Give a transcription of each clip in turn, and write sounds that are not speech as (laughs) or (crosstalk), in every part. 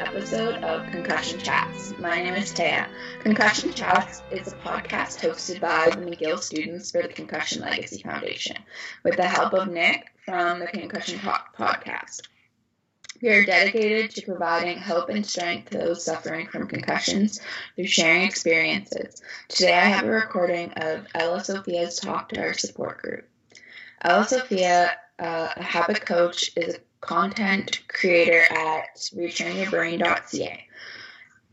Episode of Concussion Chats. My name is Taya. Concussion Chats is a podcast hosted by the McGill students for the Concussion Legacy Foundation with the help of Nick from the Concussion Talk podcast. We are dedicated to providing hope and strength to those suffering from concussions through sharing experiences. Today I have a recording of Ella Sophia's talk to our support group. Ella Sophia, uh, a habit coach, is a content creator at retrainyourbrain.ca.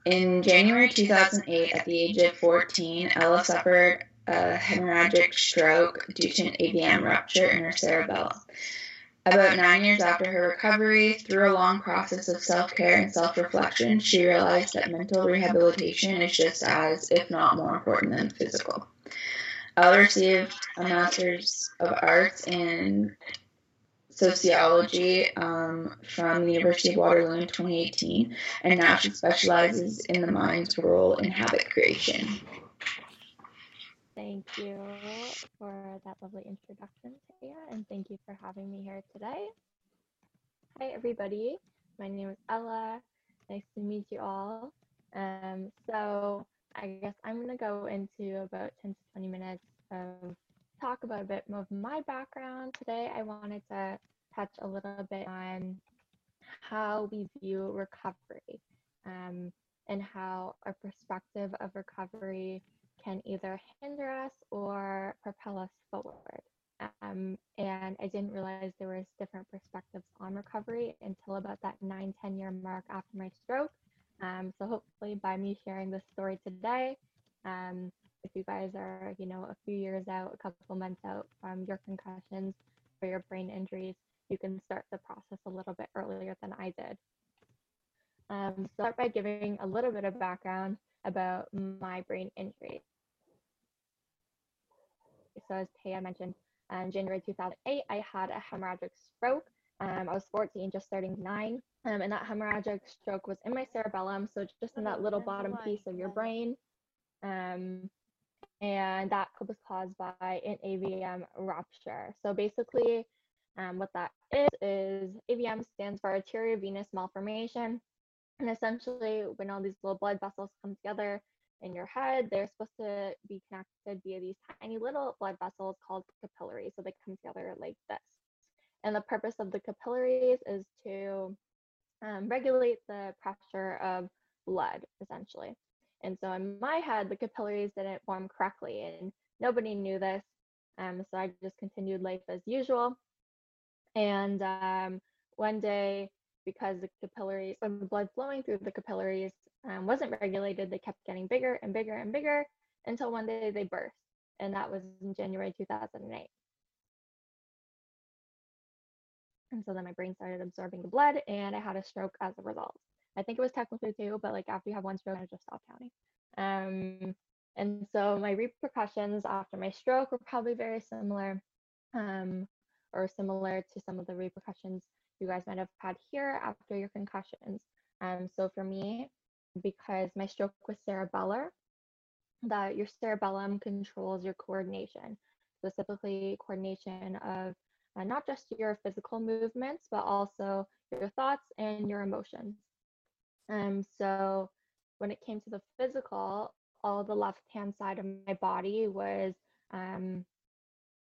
In January 2008, at the age of 14, Ella suffered a hemorrhagic stroke due to an AVM rupture in her cerebellum. About nine years after her recovery, through a long process of self care and self reflection, she realized that mental rehabilitation is just as, if not more important than physical. Ella received a Master's of Arts in sociology um, from the University of Waterloo in 2018, and now she specializes in the mind's role in habit creation. Thank you for that lovely introduction, Taya, and thank you for having me here today. Hi, everybody. My name is Ella. Nice to meet you all. Um, so I guess I'm going to go into about 10 to 20 minutes of talk about a bit of my background. Today, I wanted to touch a little bit on how we view recovery um, and how our perspective of recovery can either hinder us or propel us forward. Um, and I didn't realize there was different perspectives on recovery until about that nine, 10 year mark after my stroke. Um, so hopefully by me sharing this story today, um, if you guys are, you know, a few years out, a couple months out from your concussions or your brain injuries, you can start the process a little bit earlier than I did. Um, start by giving a little bit of background about my brain injury. So as Taya mentioned, in um, January 2008, I had a hemorrhagic stroke. Um, I was 14, just starting nine, um, and that hemorrhagic stroke was in my cerebellum, so just in that little bottom piece of your brain. Um, and that was caused by an AVM rupture. So basically, um, what that is is AVM stands for arteriovenous malformation, and essentially, when all these little blood vessels come together, in your head, they're supposed to be connected via these tiny little blood vessels called capillaries. So they come together like this. And the purpose of the capillaries is to um, regulate the pressure of blood, essentially. And so in my head, the capillaries didn't form correctly, and nobody knew this. Um, so I just continued life as usual. And um, one day, because the capillaries, or the blood flowing through the capillaries um, wasn't regulated, they kept getting bigger and bigger and bigger until one day they burst. And that was in January 2008. And so then my brain started absorbing the blood and I had a stroke as a result. I think it was technically two, but like after you have one stroke, I just stopped counting. Um, and so my repercussions after my stroke were probably very similar um, or similar to some of the repercussions you guys might have had here after your concussions. Um, so for me, because my stroke was cerebellar, that your cerebellum controls your coordination. specifically coordination of uh, not just your physical movements, but also your thoughts and your emotions. Um, so when it came to the physical, all the left hand side of my body was um,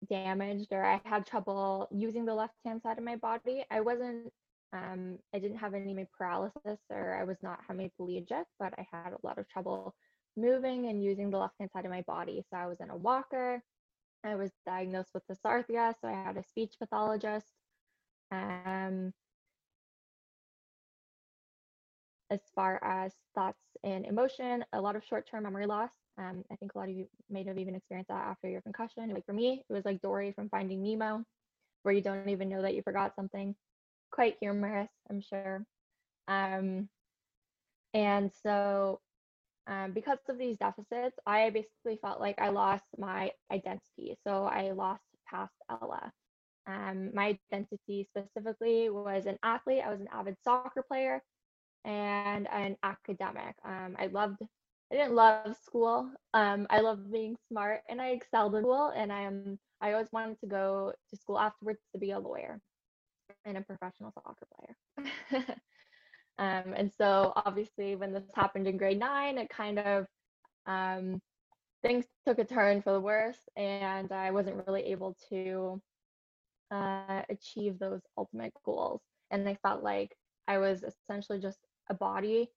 damaged or I had trouble using the left hand side of my body. I wasn't um, I didn't have any paralysis or I was not hemiplegic, but I had a lot of trouble moving and using the left hand side of my body. So I was in a walker. I was diagnosed with dysarthria, so I had a speech pathologist. Um, as far as thoughts and emotion, a lot of short-term memory loss. Um, I think a lot of you may have even experienced that after your concussion. Like for me, it was like Dory from Finding Nemo, where you don't even know that you forgot something. Quite humorous, I'm sure. Um, and so um, because of these deficits, I basically felt like I lost my identity. So I lost past Ella. Um, my identity specifically was an athlete. I was an avid soccer player and an academic. Um, I loved, I didn't love school. Um, I loved being smart and I excelled in school. And I am, I always wanted to go to school afterwards to be a lawyer and a professional soccer player. (laughs) Um, and so obviously when this happened in grade nine, it kind of um, things took a turn for the worse and I wasn't really able to uh, achieve those ultimate goals. And I felt like I was essentially just a body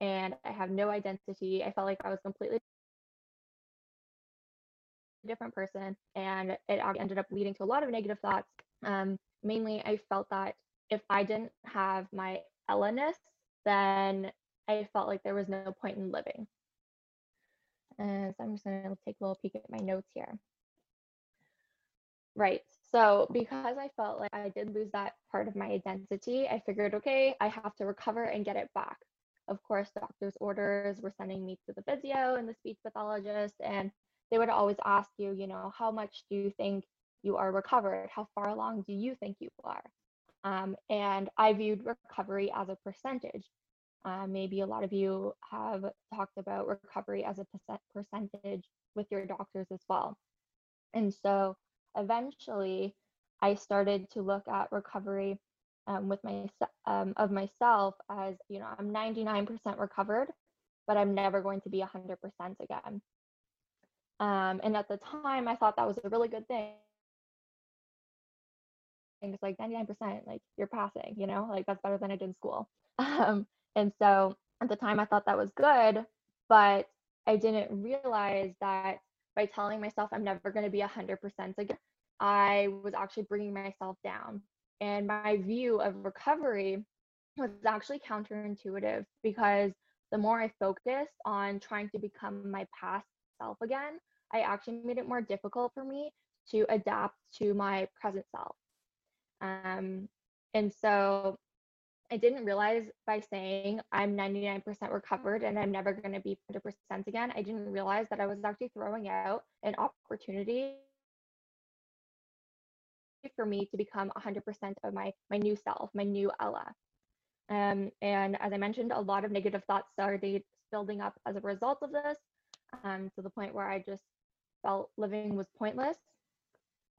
and I have no identity. I felt like I was completely a different person and it ended up leading to a lot of negative thoughts. Um, mainly, I felt that if I didn't have my Ella-ness, then I felt like there was no point in living. And so I'm just to take a little peek at my notes here. Right. So because I felt like I did lose that part of my identity, I figured, okay, I have to recover and get it back. Of course, doctor's orders were sending me to the physio and the speech pathologist, and they would always ask you, you know, how much do you think you are recovered? How far along do you think you are? Um, and I viewed recovery as a percentage. Uh, maybe a lot of you have talked about recovery as a percent percentage with your doctors as well. And so eventually I started to look at recovery um, with my um, of myself as you know I'm 99% recovered, but I'm never going to be 100% again. Um, and at the time, I thought that was a really good thing And it's like 99% like you're passing you know like that's better than i did in school (laughs) um, and so at the time i thought that was good but i didn't realize that by telling myself i'm never going to be 100% again i was actually bringing myself down. And my view of recovery was actually counterintuitive because the more i focused on trying to become my past self again i actually made it more difficult for me to adapt to my present self. Um, and so I didn't realize by saying I'm 99% recovered and I'm never going to be 100% again, I didn't realize that I was actually throwing out an opportunity for me to become 100% of my my new self, my new Ella. Um, and as I mentioned, a lot of negative thoughts started building up as a result of this, um, to the point where I just felt living was pointless.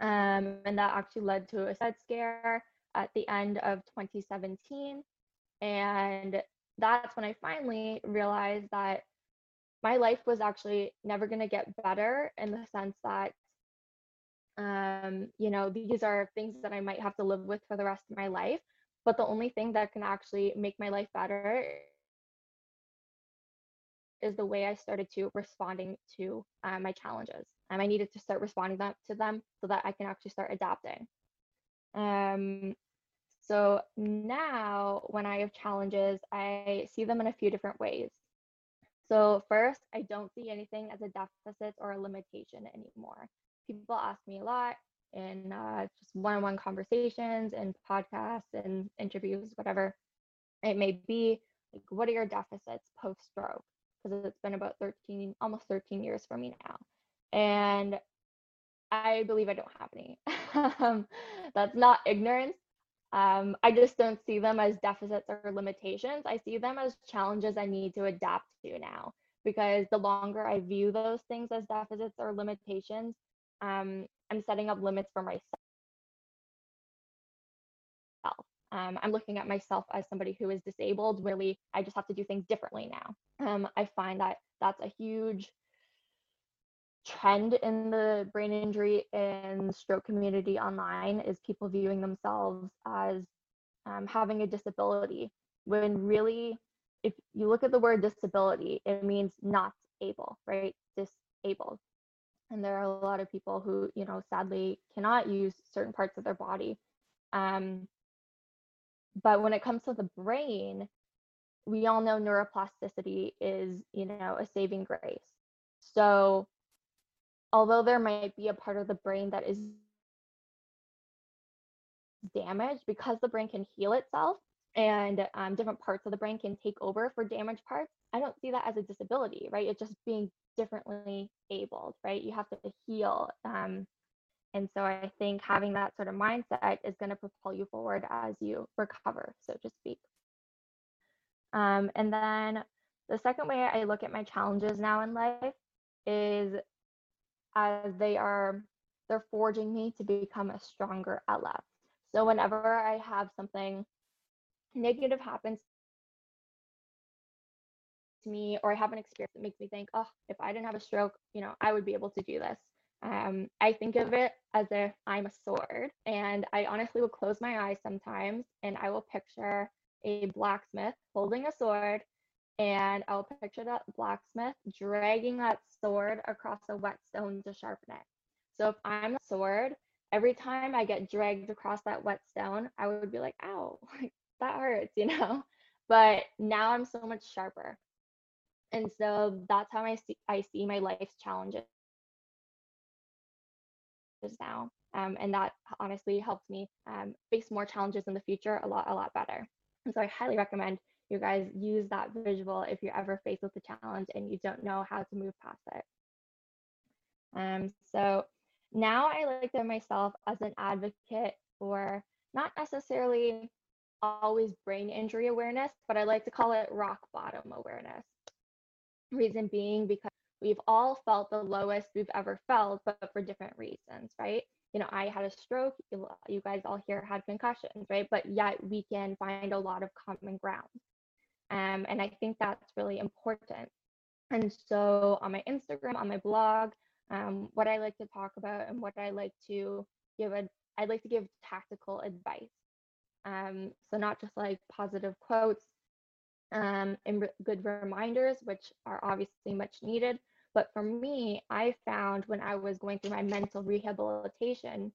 Um, and that actually led to a SED scare at the end of 2017. And that's when I finally realized that my life was actually never going to get better in the sense that, um, you know, these are things that I might have to live with for the rest of my life. But the only thing that can actually make my life better is the way I started to responding to uh, my challenges. Um, I needed to start responding to them so that I can actually start adapting. Um, so now when I have challenges, I see them in a few different ways. So first, I don't see anything as a deficit or a limitation anymore. People ask me a lot in uh, just one-on-one conversations and podcasts and interviews, whatever it may be. Like, what are your deficits post-stroke? because it's been about 13, almost 13 years for me now. And I believe I don't have any. (laughs) um, that's not ignorance. Um, I just don't see them as deficits or limitations. I see them as challenges I need to adapt to now because the longer I view those things as deficits or limitations, um, I'm setting up limits for myself. Um, I'm looking at myself as somebody who is disabled. Really, I just have to do things differently now. Um, I find that that's a huge trend in the brain injury and stroke community online is people viewing themselves as um, having a disability when really if you look at the word disability it means not able right? Disabled. And there are a lot of people who you know sadly cannot use certain parts of their body. Um, but when it comes to the brain we all know neuroplasticity is you know a saving grace. So although there might be a part of the brain that is damaged because the brain can heal itself and um, different parts of the brain can take over for damaged parts i don't see that as a disability right? It's just being differently abled right? You have to heal um, and so i think having that sort of mindset is going to propel you forward as you recover so to speak. Um, and then the second way i look at my challenges now in life is as they are they're forging me to become a stronger ella so whenever i have something negative happens to me or I have an experience that makes me think, oh, if I didn't have a stroke, you know, I would be able to do this. Um, I think of it as if I'm a sword, and I honestly will close my eyes sometimes and I will picture a blacksmith holding a sword, and I'll picture that blacksmith dragging that sword across a whetstone to sharpen it. So if I'm a sword, every time I get dragged across that whetstone, I would be like, ow, (laughs) that hurts, you know? But now I'm so much sharper. And so that's how I see I see my life's challenges now. Um, and that honestly helps me um, face more challenges in the future a lot, a lot better. And so I highly recommend you guys use that visual if you're ever faced with a challenge and you don't know how to move past it. Um, so now I like to myself as an advocate for not necessarily always brain injury awareness, but I like to call it rock bottom awareness. Reason being because we've all felt the lowest we've ever felt, but for different reasons, right? You know, I had a stroke, you guys all here had concussions, right? But yet we can find a lot of common ground. Um, and I think that's really important. And so on my Instagram, on my blog, um, what I like to talk about and what I like to give, a, I'd like to give tactical advice. Um, so not just like positive quotes um, and re- good reminders, which are obviously much needed. But for me, I found when I was going through my mental rehabilitation,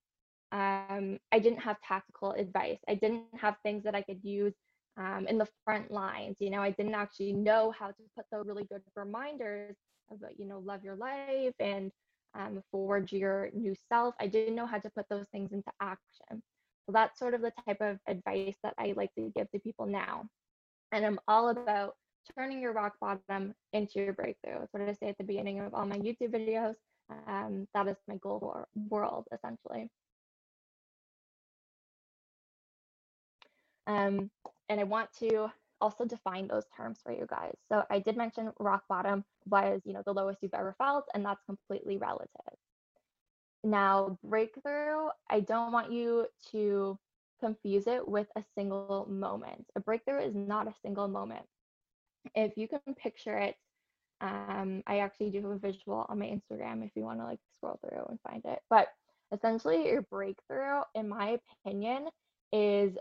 um, I didn't have tactical advice. I didn't have things that I could use um, in the front lines. You know, I didn't actually know how to put the really good reminders about, you know, love your life and um, forge your new self. I didn't know how to put those things into action. So that's sort of the type of advice that I like to give to people now. And I'm all about turning your rock bottom into your breakthrough. That's what I say at the beginning of all my YouTube videos. Um, that is my goal for world essentially. Um, and I want to also define those terms for you guys. So I did mention rock bottom was, you know, the lowest you've ever felt, and that's completely relative. Now, breakthrough, I don't want you to confuse it with a single moment. A breakthrough is not a single moment. If you can picture it, um, I actually do have a visual on my Instagram if you want to like scroll through and find it. But essentially, your breakthrough, in my opinion, is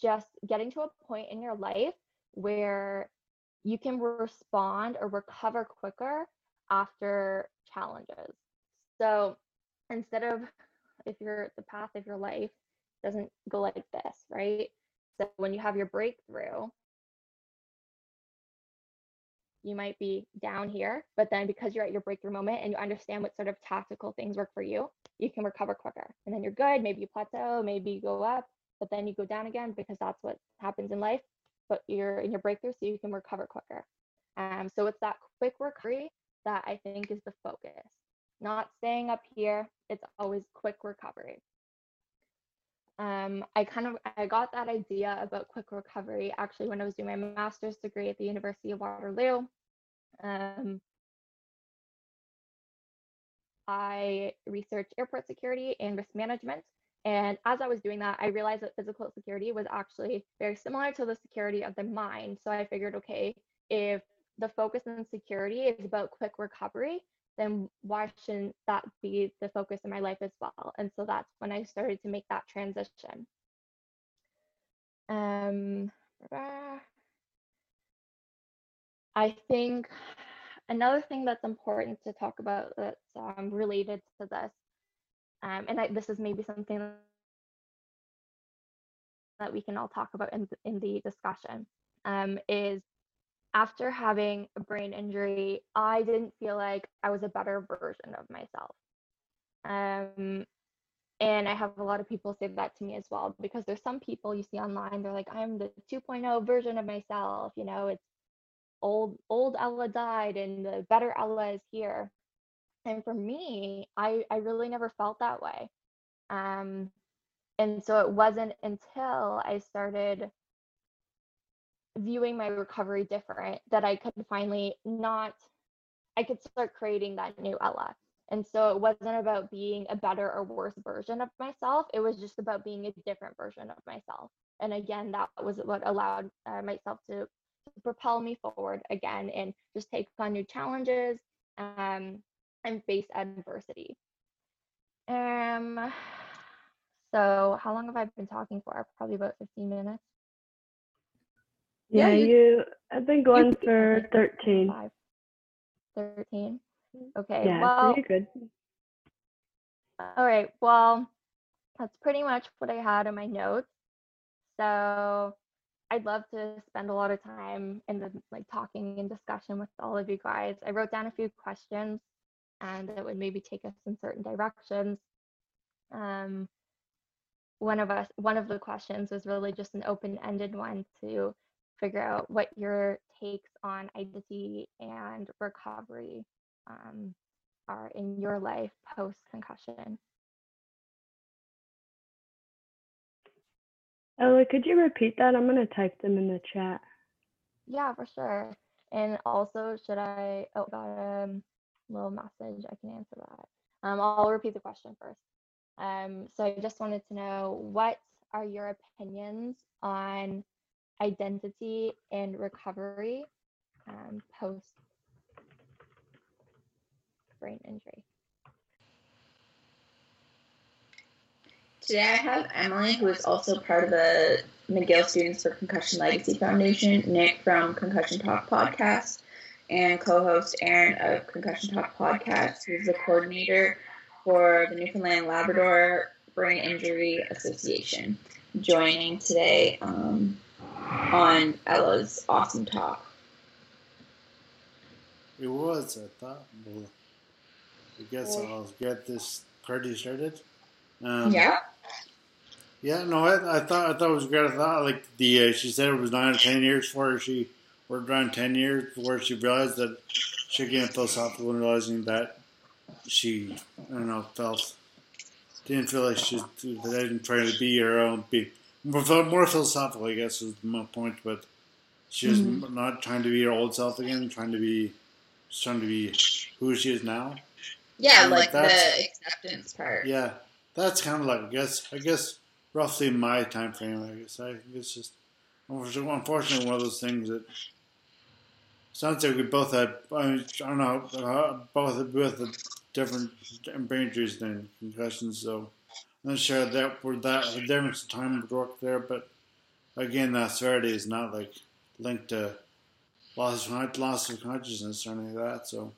just getting to a point in your life where you can respond or recover quicker after challenges. So instead of if you're the path of your life doesn't go like this, right? So when you have your breakthrough, you might be down here, but then because you're at your breakthrough moment and you understand what sort of tactical things work for you, you can recover quicker. And then you're good. Maybe you plateau, maybe you go up, but then you go down again because that's what happens in life. But you're in your breakthrough, so you can recover quicker. Um, so it's that quick recovery that I think is the focus not staying up here. It's always quick recovery. Um, I kind of I got that idea about quick recovery actually when I was doing my master's degree at the University of Waterloo. Um, I researched airport security and risk management. And as I was doing that, I realized that physical security was actually very similar to the security of the mind. So I figured, okay, if the focus on security is about quick recovery, then why shouldn't that be the focus in my life as well? And so that's when I started to make that transition. Um, I think another thing that's important to talk about that's um, related to this um, and I, this is maybe something that we can all talk about in, in the discussion, um, is after having a brain injury, I didn't feel like I was a better version of myself. Um, and I have a lot of people say that to me as well, because there's some people you see online, they're like, I'm the 2.0 version of myself, you know, it's old, old Ella died and the better Ella is here and for me i i really never felt that way. Um and so it wasn't until i started viewing my recovery different that i could finally not i could start creating that new ella. And so it wasn't about being a better or worse version of myself it was just about being a different version of myself. And again that was what allowed uh, myself to, propel me forward again and just take on new challenges. Um, and face adversity. Um, so how long have I been talking for? Probably about 15 minutes. Yeah, yeah you, you, I've been going for 13. Five. 13. Okay. Yeah, well, pretty good. All right. Well, that's pretty much what I had in my notes. So I'd love to spend a lot of time in the like talking and discussion with all of you guys. I wrote down a few questions and that would maybe take us in certain directions. Um, one of us, one of the questions was really just an open-ended one to figure out what your takes on identity and recovery um, are in your life post concussion. Ella, could you repeat that? I'm going to type them in the chat. Yeah, for sure. And also, should I? Oh, got um, little message, I can answer that. Um, I'll repeat the question first. Um, so I just wanted to know what are your opinions on identity and recovery um, post brain injury? Today I have Emily, who is also part of the McGill Students for Concussion Legacy Foundation, Nick from Concussion Talk Podcast, and co-host Aaron of Concussion Talk Podcast, who's the coordinator for the Newfoundland Labrador Brain Injury Association, joining today um, on Ella's awesome talk. It was. I thought. Well, I guess I'll get this party started. Um, yeah. Yeah. No, I, I, thought I thought it was great. I thought like the uh, she said it was nine or ten years for she worked around 10 years before she realized that she became philosophical and realizing that she, I don't know, felt, didn't feel like she didn't try to be her own, be more, more philosophical, I guess, is my point, but she was mm-hmm. not trying to be her old self again, trying to be, trying to be who she is now. Yeah, and like, like the acceptance part. Yeah, that's kind of like, I guess, I guess, roughly my time frame, I guess. I think it's just, unfortunately, one of those things that sounds like we both had, I, don't know, uh, both with different brain injuries than concussions. So I'm not sure that for that the difference in time would work there. But again, that severity is not like linked to loss of loss of consciousness or anything like that. So,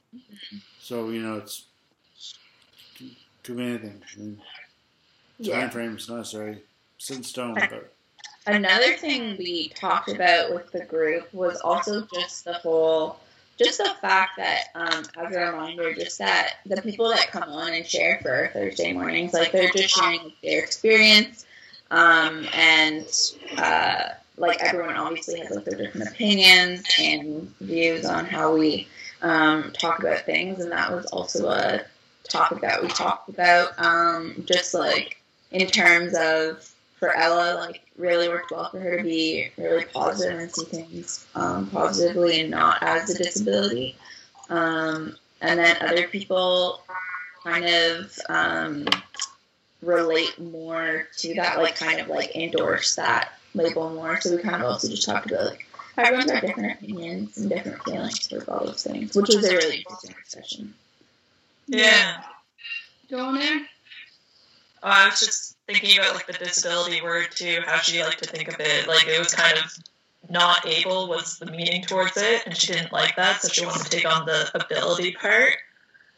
so you know, it's too, too many things. I mean, yeah. Time frame is not necessarily set in stone, but another thing we talked about with the group was also just the whole just the fact that um, as a reminder just that the people that come on and share for thursday mornings like they're just sharing their experience um, and uh, like everyone obviously has like their different opinions and views on how we um, talk about things and that was also a topic that we talked about um, just like in terms of for Ella, like really worked well for her to be really positive and see things um, positively and not as a disability. Um, and then other people kind of um, relate more to that, like kind of like endorse that label more. So we kind of also just talked about like everyone's got different opinions and different feelings for all those things, which was a really interesting discussion. Yeah. Donor? Oh, I was just thinking about like the disability word too, how she liked to think of it. Like it was kind of not able was the meaning towards it, and she didn't like that, so she wanted to take on the ability part.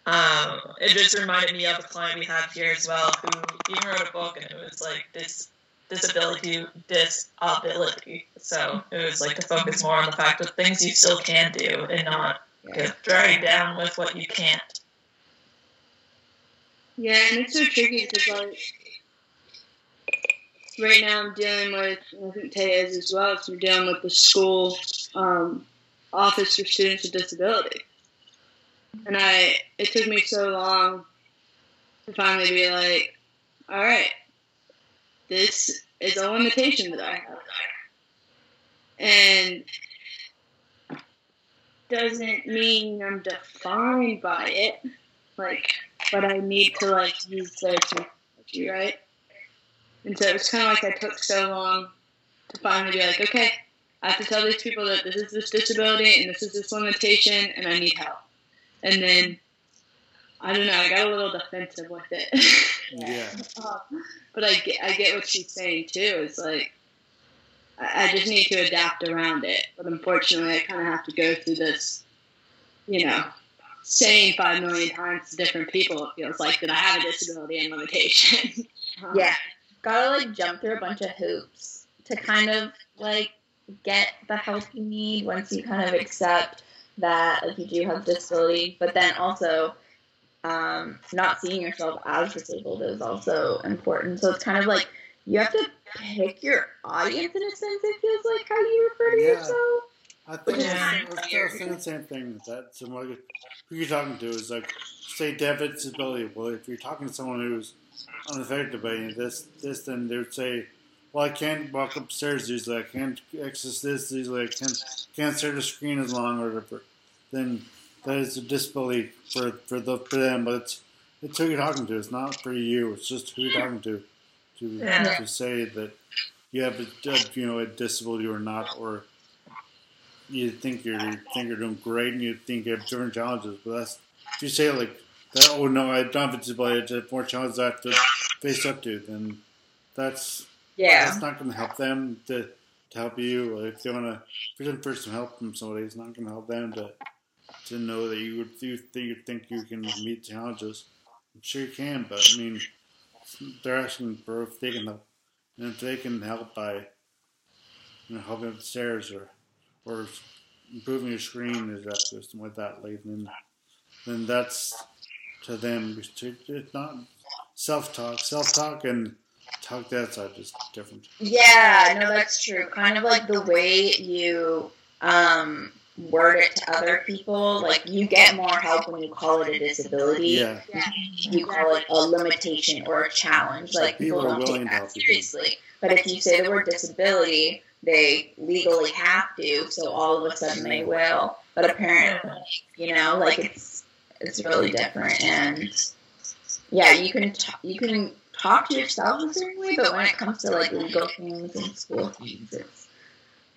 Um, it just reminded me of a client we had here as well, who even wrote a book, and it was like this disability, disability. So it was like to focus more on the fact of things you still can do, and not get dragged down with what you can't. Yeah, and it's so tricky because like right now I'm dealing with I think Tay is as well. So we're dealing with the school um, office for students with disability, and I it took me so long to finally be like, all right, this is a limitation that I have, and doesn't mean I'm defined by it, like, but I need to like use their technology, right? And so it's kind of like I took so long to finally be like, okay, I have to tell these people that this is this disability and this is this limitation and I need help. And then, I don't know, I got a little defensive with it. Yeah. Um, (laughs) but I get, I get what she's saying too. It's like, I, I just need to adapt around it. But unfortunately, I kind of have to go through this, you know, saying five million times to different people, it feels like that I have a disability and limitation. Um, (laughs) Yeah, gotta like jump through a bunch of hoops to kind of like get the help you need once you kind of accept that like you do have disability, but then also um, not seeing yourself as disabled is also important. So it's kind of like you have to pick your audience in a sense. It feels like how you refer to Yeah. yourself. I think Yeah. it's, it's still saying the same thing. That someone who you're talking to is like, say, they have disability. Well, if you're talking to someone who's unaffected by any this, this, then they would say, "Well, I can't walk upstairs easily. I can't access this easily. I can't can't stare at a screen as long or whatever." Then that is a disability for for the for them. But it's it's who you're talking to. It's not for you. It's just who you're talking to. To Yeah. to say that you have a, a you know a disability or not or you think you're you think you're doing great and you think you have different challenges, but that's if you say like that. Oh no, I don't have a disability. I just have more challenges I have to face up to. Then that's Yeah. that's not going to help them to to help you. If you want to, if you're looking for some help from somebody, it's not going to help them to to know that you would you think you think you can meet challenges. I'm sure you can, but I mean, they're asking for if they can help, and if they can help by you know helping up the stairs or or improving your screen is that or something like that, like then then that's to them. It's not self talk. Self talk and talk to that side is different. Yeah, no, that's true. Kind of like the way you um, word it to other people. Like you get more help when you call it a disability. Yeah, You call it a limitation or a challenge. Like people, People don't take that seriously. But if you say the word disability, they legally have to. So all of a sudden they will. But apparently, you know, like it's it's really different. And yeah, you can t- you can talk to yourself a certain way, but when it comes to like legal things and school things, it's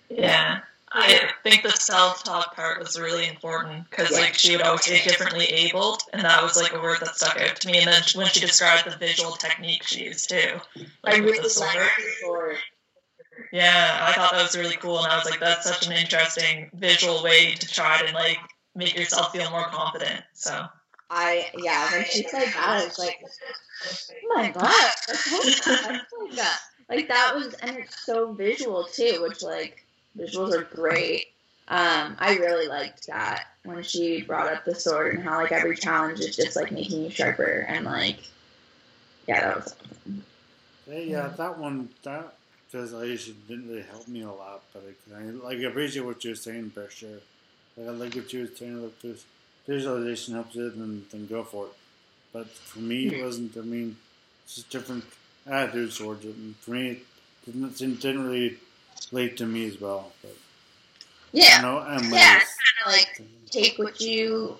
Yeah. I think the self-talk part was really important because, like, she would always say differently abled, and that was like a word that stuck out to me. And then when she described the visual technique she used too, I like really the sword. Yeah, I thought that was really cool, and I was like, that's such an interesting visual way to try to like make yourself feel more confident. So I yeah, when she said that, I was like, oh my god, I like that. Like that was, and it's so visual too, which like visuals are great. Um, I really liked that when she brought up the sword and how like every challenge is just like making you sharper and like, yeah, that was. yeah, yeah that one that visualization didn't really help me a lot, but I, I like I appreciate what you were saying for sure. Like, I like what you saying. Like this visualization helps it, then then go for it. But for me, it wasn't. I mean, it's just different attitudes towards it, and for me, it didn't, it didn't really relate to me as well. But Yeah, you know, and yeah, it's kind of like take what you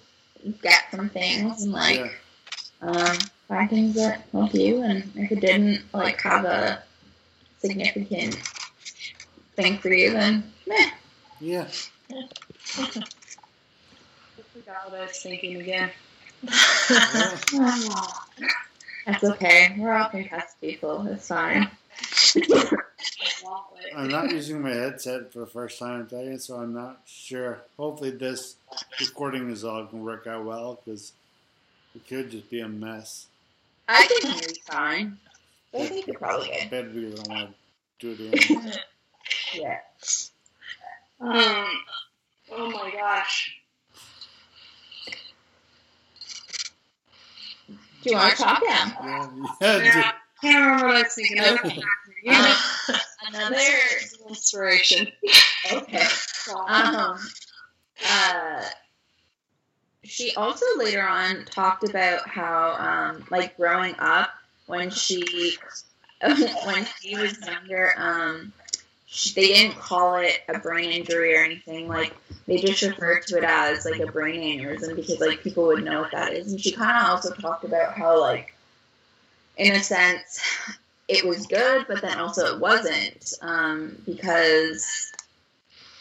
get from things and like yeah, um, find things that help you, and if it didn't like have a significant thing for you, then meh. Yeah. I forgot what I was thinking again. That's okay. We're all concussed people. It's fine. I'm not using my headset for the first time today, so I'm not sure. Hopefully, this recording is all going to work out well because it could just be a mess. I can hear you fine. I think you're probably I good. bet we don't want do it again. (laughs) Yeah. Um. My gosh. Do you want to talk now? Yeah, yeah, Yeah, I can't remember what I was thinking of. Uh, (laughs) Another. Inspiration. Okay. Um. Uh. She also later on talked about how, um, like growing up when she, (laughs) when she was younger, um, she, they didn't call it a brain injury or anything. Like they just referred to it as like a brain aneurysm because like people would know what that is. And she kind of also talked about how like, in a sense, it was good, but then also it wasn't um, because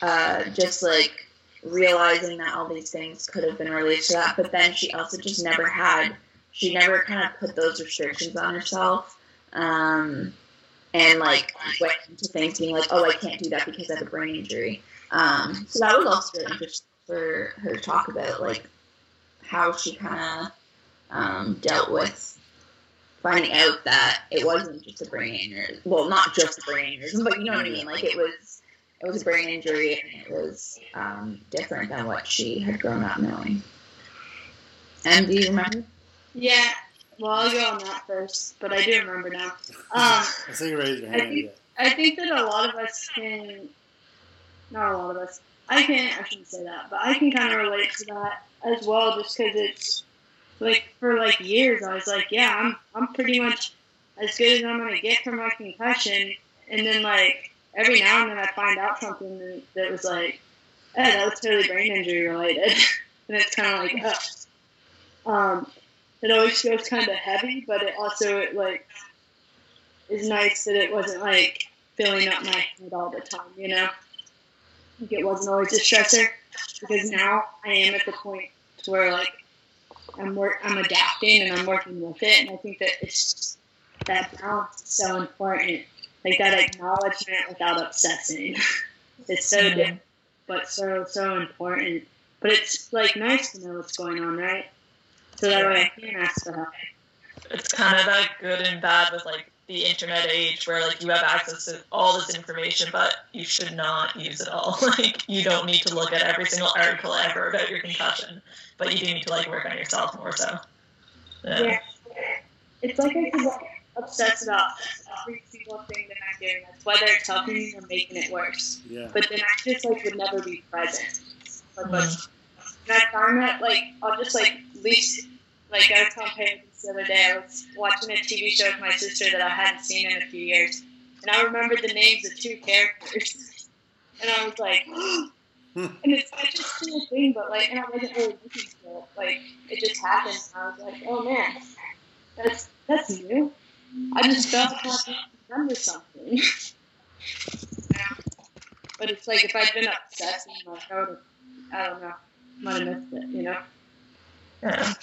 uh, just like realizing that all these things could have been related to that, but then she also just never had, she never kind of put those restrictions on herself. Um, and like went into things being like, oh, I can't do that because I have a brain injury. Um, so that was also really interesting for her to talk about, like how she kind of um, dealt with finding out that it wasn't just a brain aneurysm. Well, not just a brain aneurysm, but you know what I mean. Like it was, it was a brain injury, and it was um, different than what she had grown up knowing. And do you remember? Yeah. Well, I'll go on that first, but I do remember now. Um, (laughs) I see you raise your I hand. think- I think that a lot of us can, not a lot of us, I can't. I shouldn't say that, but I can kind of relate to that as well just because it's like for like years I was like, yeah, I'm, I'm pretty much as good as I'm going to get from my concussion. And then like every now and then I find out something that, that was like, oh, that was totally brain injury related. (laughs) and it's kind of like, oh. Um, it always feels kind of heavy, but it also like is nice that it wasn't like filling up my head all the time, you know? Like it wasn't always a stressor because now I am at the point to where like I'm work I'm adapting and I'm working with it and I think that it's that balance is so important. Like that acknowledgement without obsessing. (laughs) it's so Mhm. different but so so important. But it's like nice to know what's going on, right? So that way I can ask for help. it's kind of that good and bad with like the internet age where like you have access to all this information but you should not use it all (laughs) like you don't need to look at every single article ever about your concussion but you do need to like work on yourself more so yeah, Yeah. It's like I could obsess about every single thing that I'm doing, that's whether it's helping me or making it worse. Yeah. But then I just like would never be present. Like, like Mhm. and I found that like I'll just like least like I was telling parents the other day, I was watching a TV show with my sister that I hadn't seen in a few years. And I remembered the names of two characters. (laughs) And I was like (gasps) hmm. and it's such a cool thing, but like and I wasn't really looking for it. Like it just happened and I was like, Oh man, that's that's new. I just felt like I remember something. (laughs) but it's like if I'd been obsessed, like I would have, I don't know, might have missed it, you know. yeah.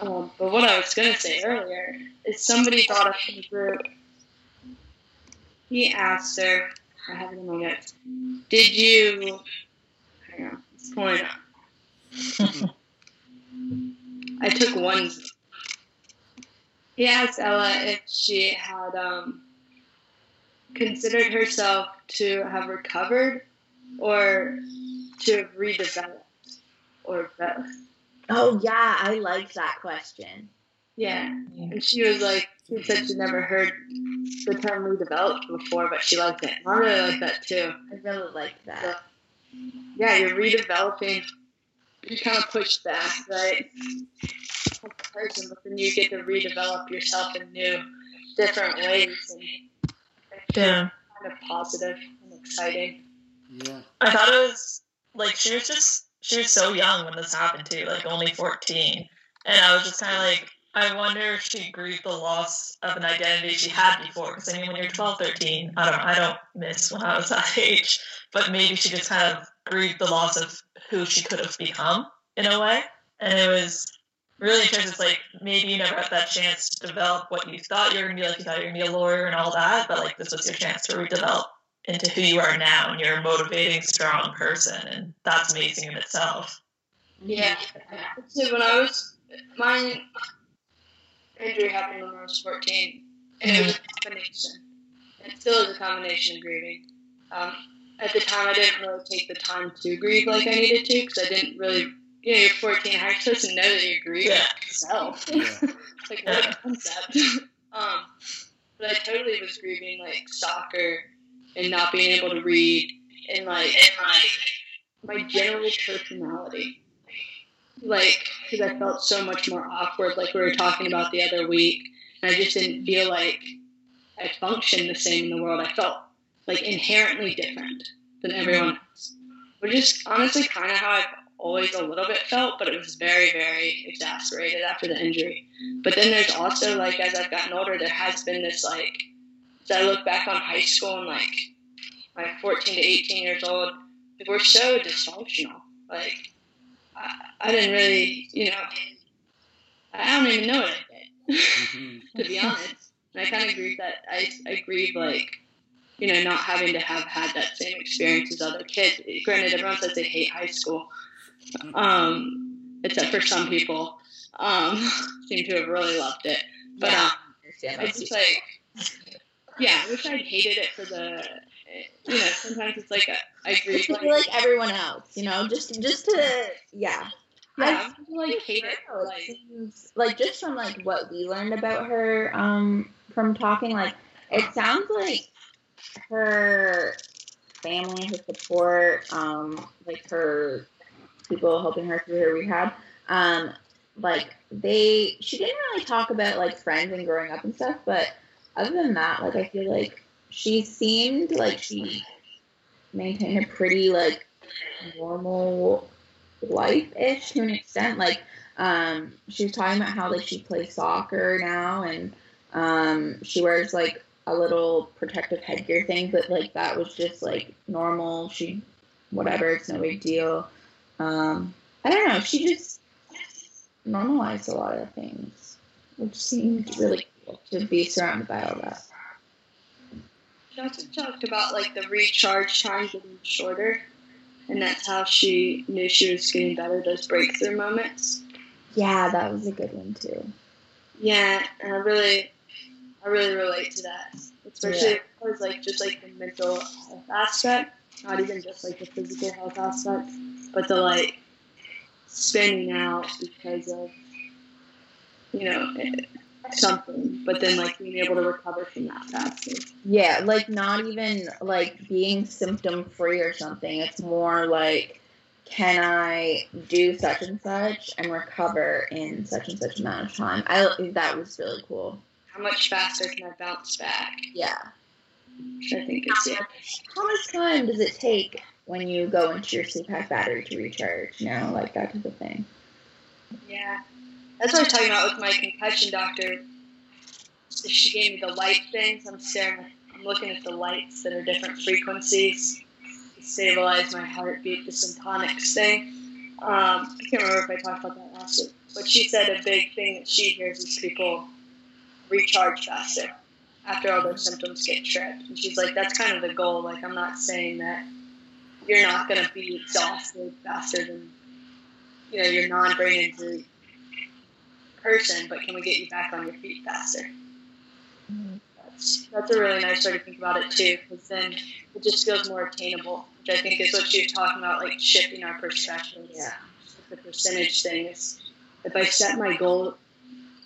Um, but what I was gonna say earlier is somebody brought up in the group. He asked her, I have it in my notes. Did you? Hang on, it's pulling up. I took one. He asked Ella if she had um, considered herself to have recovered or to have redeveloped or both. Oh (laughs) yeah, I like that question. Yeah. And she was like, she said she'd never heard the term redeveloped before, but she liked it. I really like that too. I really like that. Yeah, you're redeveloping. You kind of push back, right? Person, but then you get to redevelop yourself in new, different ways, and yeah kind of positive and exciting. Yeah. i thought it was like she was just she was so young when this happened too like only 14 and I was just kind of like, I wonder if she grieved the loss of an identity she had before. Because I mean, when you're 12, 13, I don't, I don't miss when I was (laughs) that age, but maybe she just kind of grieved the loss of who she could have become in a way. And it was really interesting. It's like maybe you never had that chance to develop what you thought you were gonna be like. You thought you were gonna be a lawyer and all that, but like this was your chance to redevelop into who you are now, and you're a motivating, strong person, and that's amazing in itself. Yeah. So when I was my injury happened when I was 14, and it was a combination. It still is a combination of grieving. Um, at the time, I didn't really take the time to grieve like I needed to because I didn't really. You know, you're 14. How are you supposed to know that you're grieving Yeah. yourself? (laughs) Yeah. like what a concept. (laughs) um, but I totally was grieving like soccer and not being able to read and like and like my general personality. Like, because I felt so much more awkward, like we were talking about the other week, and I just didn't feel like I functioned the same in the world. I felt like inherently different than everyone mm-hmm. else, which is honestly kind of how I've always a little bit felt, but it was very, very exacerbated after the injury. But then there's also like as I've gotten older, there has been this like as I look back on high school and like like 14 to 18 years old, we're so dysfunctional. Like I, I didn't really, you know, I don't even know what I did, (laughs) to be honest. And I kind of grieve that I I grieve like you know not having to have had that same experience as other kids. Granted, everyone says they hate high school, um, except for some people um, (laughs) seem to have really loved it. But uh, it's just like, yeah, I wish I'd hated it for the, you know, sometimes it's like I, I grieve like, like everyone else, you know, just just to yeah. yeah, I like hate it like, like just from like what we learned about her um from talking like it sounds like her family her support um like her people helping her through her rehab um like they she didn't really talk about like friends and growing up and stuff but other than that like i feel like she seemed like she maintained a pretty like normal life-ish to an extent. Like, um, she was talking about how like she plays soccer now, and um, she wears like a little protective headgear thing, but like that was just like normal. She, whatever, it's no big deal. Um, I don't know. She just normalized a lot of things, which seemed really to be surrounded by all that. She also talked about like the recharge time getting shorter, and that's how she knew she was getting better. Those breakthrough moments. Yeah, that was a good one too. Yeah, and I really, I really relate to that, especially as like just like the mental health aspect, not even just like the physical health aspect, but the like spinning out because of you know something, but then like being able to recover from that faster. Yeah, like not even like being symptom free or something. It's more like, can I do such and such and recover in such and such amount of time? I that was really cool. How much faster can I bounce back? Yeah. I think it's yeah. How much time does it take when you go into your CPAP battery to recharge? You know, like that type of thing. Yeah. That's what I was talking about with my concussion doctor. She gave me the light things. I'm staring. I'm looking at the lights that are different frequencies to stabilize my heartbeat. The syntonics thing. Um, I can't remember if I talked about that last week, but she said a big thing that she hears is people recharge faster after all their symptoms get tripped. And she's like, that's kind of the goal. Like, I'm not saying that you're not going to be exhausted faster than you know your non-brain injury person, but can we get you back on your feet faster? That's, that's a really nice way to think about it too, because then it just feels more attainable, which I think is what she was talking about, like shifting our perspectives. Yeah. The percentage thing is, if I set my goal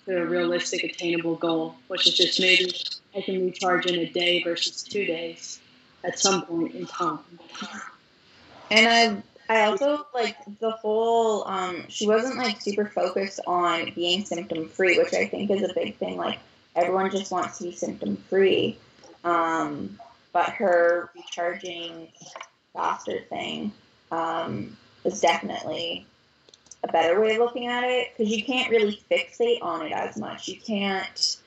to a realistic, attainable goal, which is just maybe I can recharge in a day versus two days at some point in time. And I I also like the whole um she wasn't like super focused on being symptom free, which I think is a big thing. Like everyone just wants to be symptom free. Um but her recharging faster thing um is definitely a better way of looking at it because you can't really fixate on it as much. You can't.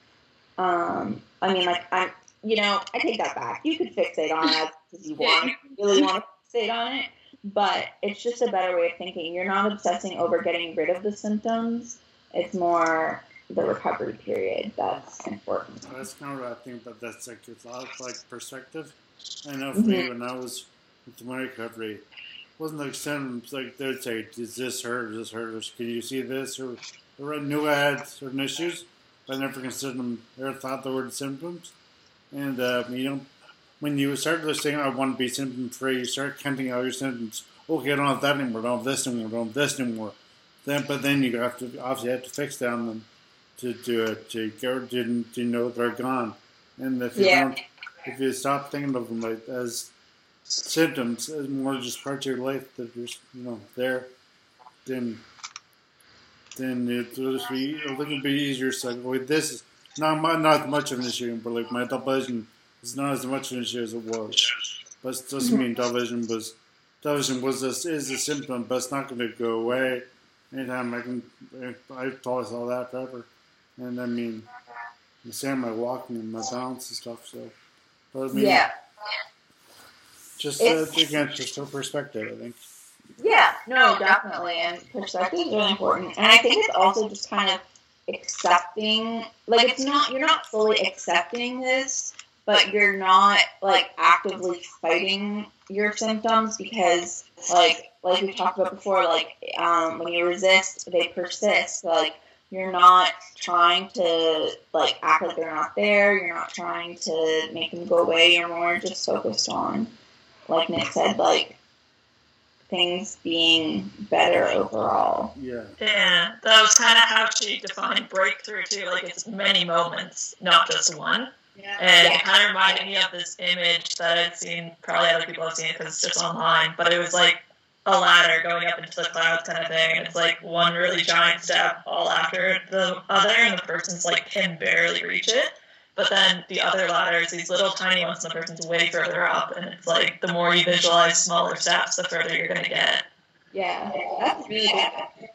Um, I mean, like I'm, you know, I take that back. You could fixate on it because you (laughs) want, you really want to fixate on it, but it's just a better way of thinking. You're not obsessing over getting rid of the symptoms. It's more the recovery period that's important. That's kind of what I think, but that's like a lot of like perspective. I know for me Mhm. when I was with my recovery, it wasn't like symptoms like they'd say, "Does this hurt? Does this hurt? Or can you see this?" Or, or I knew I had certain issues, but I never considered them. Never thought the word symptoms. And uh, you know, when you start listing, "I want to be symptom free," you start counting all your symptoms. Okay, I don't have that anymore. I don't have this anymore. I don't have this anymore. Then, but then you have to obviously have to fix down them to to to go to, to know they're gone. And if you Yeah. don't, if you stop thinking of them like as symptoms, as more just parts of your life that are just, you know there, then then it will just be it'll be easier. So like, wait, this is not not much of an issue, but like my double vision is not as much of an issue as it was. But it doesn't mean television vision was double vision was this is a symptom, but it's not going to go away anytime I can. I thought I saw that forever, and I mean, the same my walking and my balance and stuff. So, but I mean, Yeah. just uh, again, just for perspective, I think. Yeah, no, definitely. And perspective is really important. And I think it's also just kind of accepting like it's not you're not fully accepting this, but you're not like actively fighting your symptoms because like like we talked about before, like um, when you resist, they persist. Like you're not trying to like act like they're not there. You're not trying to make them go away. You're more just focused on, like Nick said, like things being better overall. Yeah. Yeah, that was kind of how she defined breakthrough too. Like it's many moments, not just one. Yeah. And Yeah. it kind of reminded me of this image that I'd seen. Probably other people have seen it because it's just online. But it was like a ladder going up into the clouds, kind of thing. And it's like one really giant step all after the other, and the person's like can barely reach it. But then the other ladders, these little tiny ones, and the person's way further up. And it's like the more you visualize smaller steps, the further you're gonna get. Yeah, that's really good.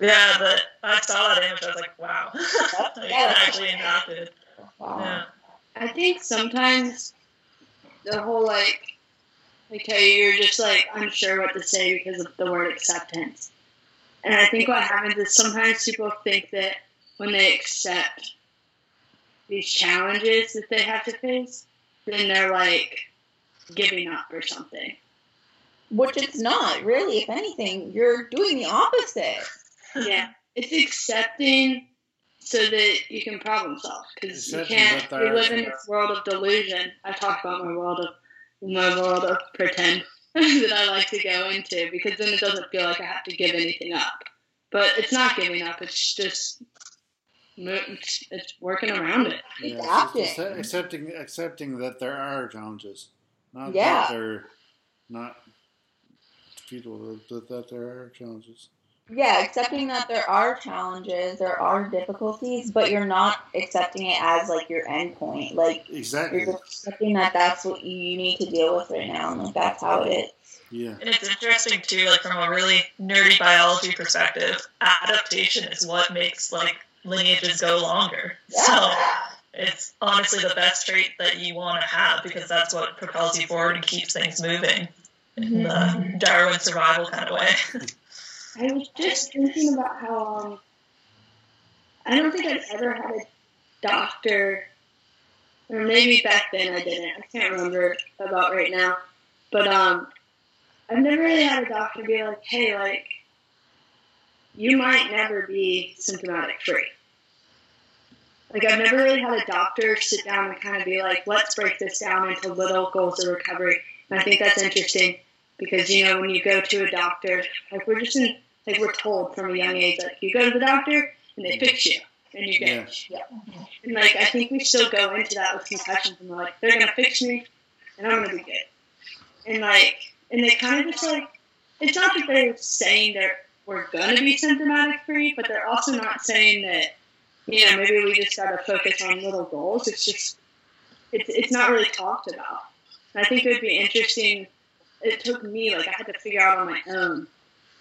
Yeah, but I saw that image. I was like, wow, (laughs) like, yeah, actually impacted. Wow. Yeah. I think sometimes the whole like, like how you're just like unsure what to say because of the word acceptance. And I think what happens is sometimes people think that when they accept these challenges that they have to face, then they're like giving up or something. Which it's not, really. If anything, you're doing the opposite. Yeah, it's accepting so that you can problem solve because you can't. that We live in this world of delusion. I talk about my world of my world of pretend (laughs) that I like to go into because then it doesn't feel like I have to give anything up. But it's not giving up. It's just it's, it's working around it. Yeah, it's Adapting. accept- accepting accepting that there are challenges, not Yeah. that they're not futile, but that there are challenges. Yeah, accepting that there are challenges, there are difficulties, but you're not accepting it as like your end point. Like Exactly. you're just accepting that that's what you need to deal with right now, and like that's how it is. Yeah. And it's interesting too, like from a really nerdy biology perspective, adaptation is what makes like lineages go longer. So it's honestly the best trait that you want to have because that's what propels you forward and keeps things moving in the mm-hmm. Darwin survival kind of way. (laughs) I was just thinking about how um, I don't think I've ever had a doctor, or maybe back then I didn't. I can't remember about right now, but um, I've never really had a doctor be like, "Hey, like, you might never be symptomatic free." Like I've never really had a doctor sit down and kind of be like, "Let's break this down into little goals of recovery." And I think that's interesting because you know when you go to a doctor, like we're just in, like we're told from a young age, like you go to the doctor and they fix you and you're good. Yeah. Mm-hmm. And like I think we still go into that with concussions and we're like, they're gonna fix me and I'm gonna be good. And like and they kind of just like it's not that they're saying that we're gonna be symptomatic free, but they're also not saying that you know maybe we just gotta focus on little goals. It's just it's it's not really talked about. And I think it would be interesting. It took me like I had to figure out on my own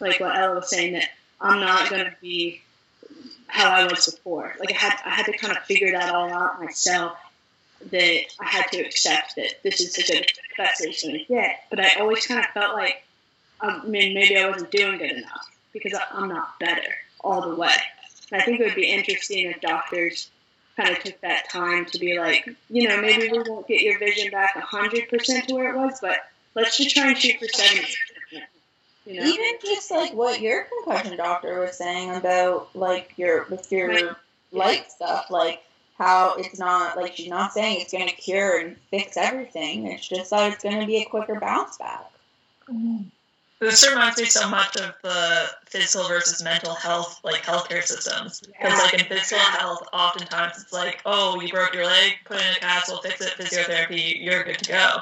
like what Ella was saying that I'm not gonna be how I was before. Like I had I had to kind of figure that all out myself. That I had to accept that this is the good best it's gonna get. But I always kind of felt like um, I mean maybe I wasn't doing good enough because I'm not better all the way. And I think it would be interesting if doctors kind of took that time to be like, you know, maybe we won't get your vision back 100% to where it was, but let's just try and shoot for 70 you know? Even just like what your concussion doctor was saying about like your with your Right. light stuff, like how it's not like she's not saying it's gonna cure and fix everything. It's just that it's gonna be a quicker bounce back. This reminds me so much of the physical versus mental health, like healthcare systems. Because, like in physical health, oftentimes it's like, oh, you broke your leg, put in a cast, we'll fix it, physiotherapy, you're good to go.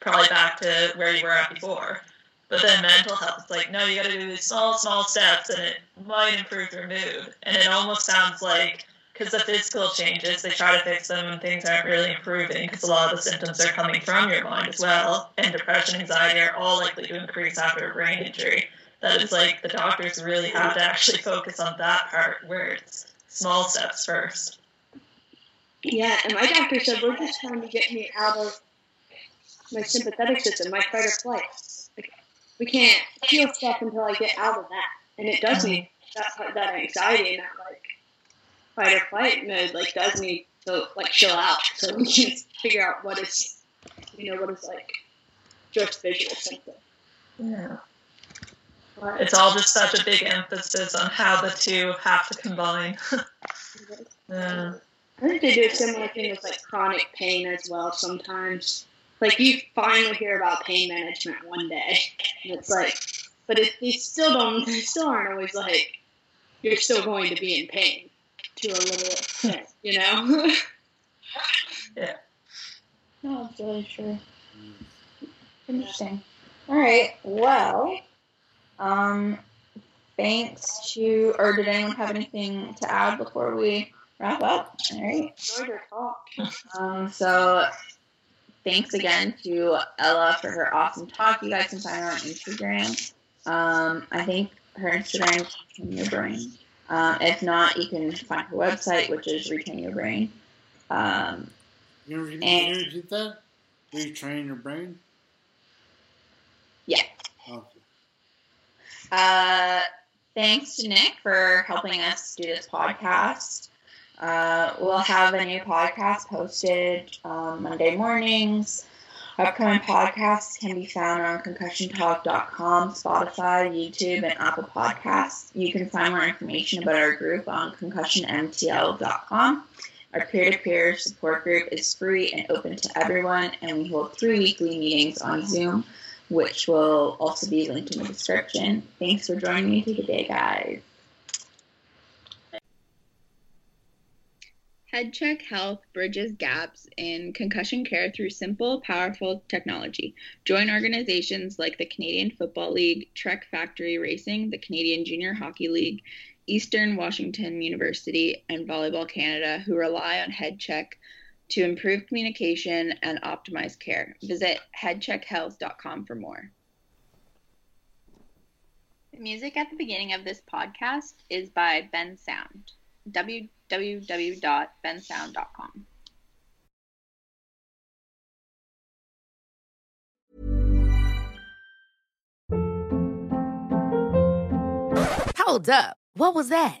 Probably back to where you were at before. But then mental health, it's like, no, you got to do these small, small steps, and it might improve your mood. And it almost sounds like, because the physical changes, they try to fix them, and things aren't really improving because a lot of the symptoms are coming from your mind as well. And depression, anxiety are all likely to increase after a brain injury. That it's like the doctors really have to actually focus on that part where it's small steps first. Yeah, and my doctor said we're just trying to get me out of my sympathetic system, my fight or flight. Like, we can't feel stuff until I get out of that, and it does need that that anxiety and that like fight or flight mode like does need to like chill out so we can figure out what is you know what is like just visual symptom. Yeah. It's all just such a big emphasis on how the two have to combine. (laughs) yeah. I think they do a similar thing with like chronic pain as well sometimes. Like you finally hear about pain management one day, and it's like, but it, they still don't, they still aren't always like, you're still going to be in pain to a little extent, you know? (laughs) Yeah. No, that's really true. Interesting. All right. Well, um, thanks to, or did anyone have anything to add before we wrap up? All right. Enjoyed your talk. Um, so thanks again to Ella for her awesome talk. You guys can find her on Instagram. Um, I think her Instagram is Retain Your Brain. Um, if not, you can find her website, which is Retain Your Brain. Um, You ever, you And- ever repeat that? Retrain your brain? yeah. Okay. Uh, thanks to Nick for helping us do this podcast. Uh, we'll have a new podcast posted um, Monday mornings. Upcoming podcasts can be found on concussiontalk.com, Spotify, YouTube, and Apple Podcasts. You can find more information about our group on concussionmtl.com. Our peer-to-peer support group is free and open to everyone, and we hold three weekly meetings on Zoom which will also be linked in the description. Thanks for joining me today, guys. HeadCheck Health bridges gaps in concussion care through simple, powerful technology. Join organizations like the Canadian Football League, Trek Factory Racing, the Canadian Junior Hockey League, Eastern Washington University, and Volleyball Canada, who rely on HeadCheck to improve communication and optimize care. Visit headcheckhealth.com for more. The music at the beginning of this podcast is by Bensound. www.bensound.com. Hold up. What was that?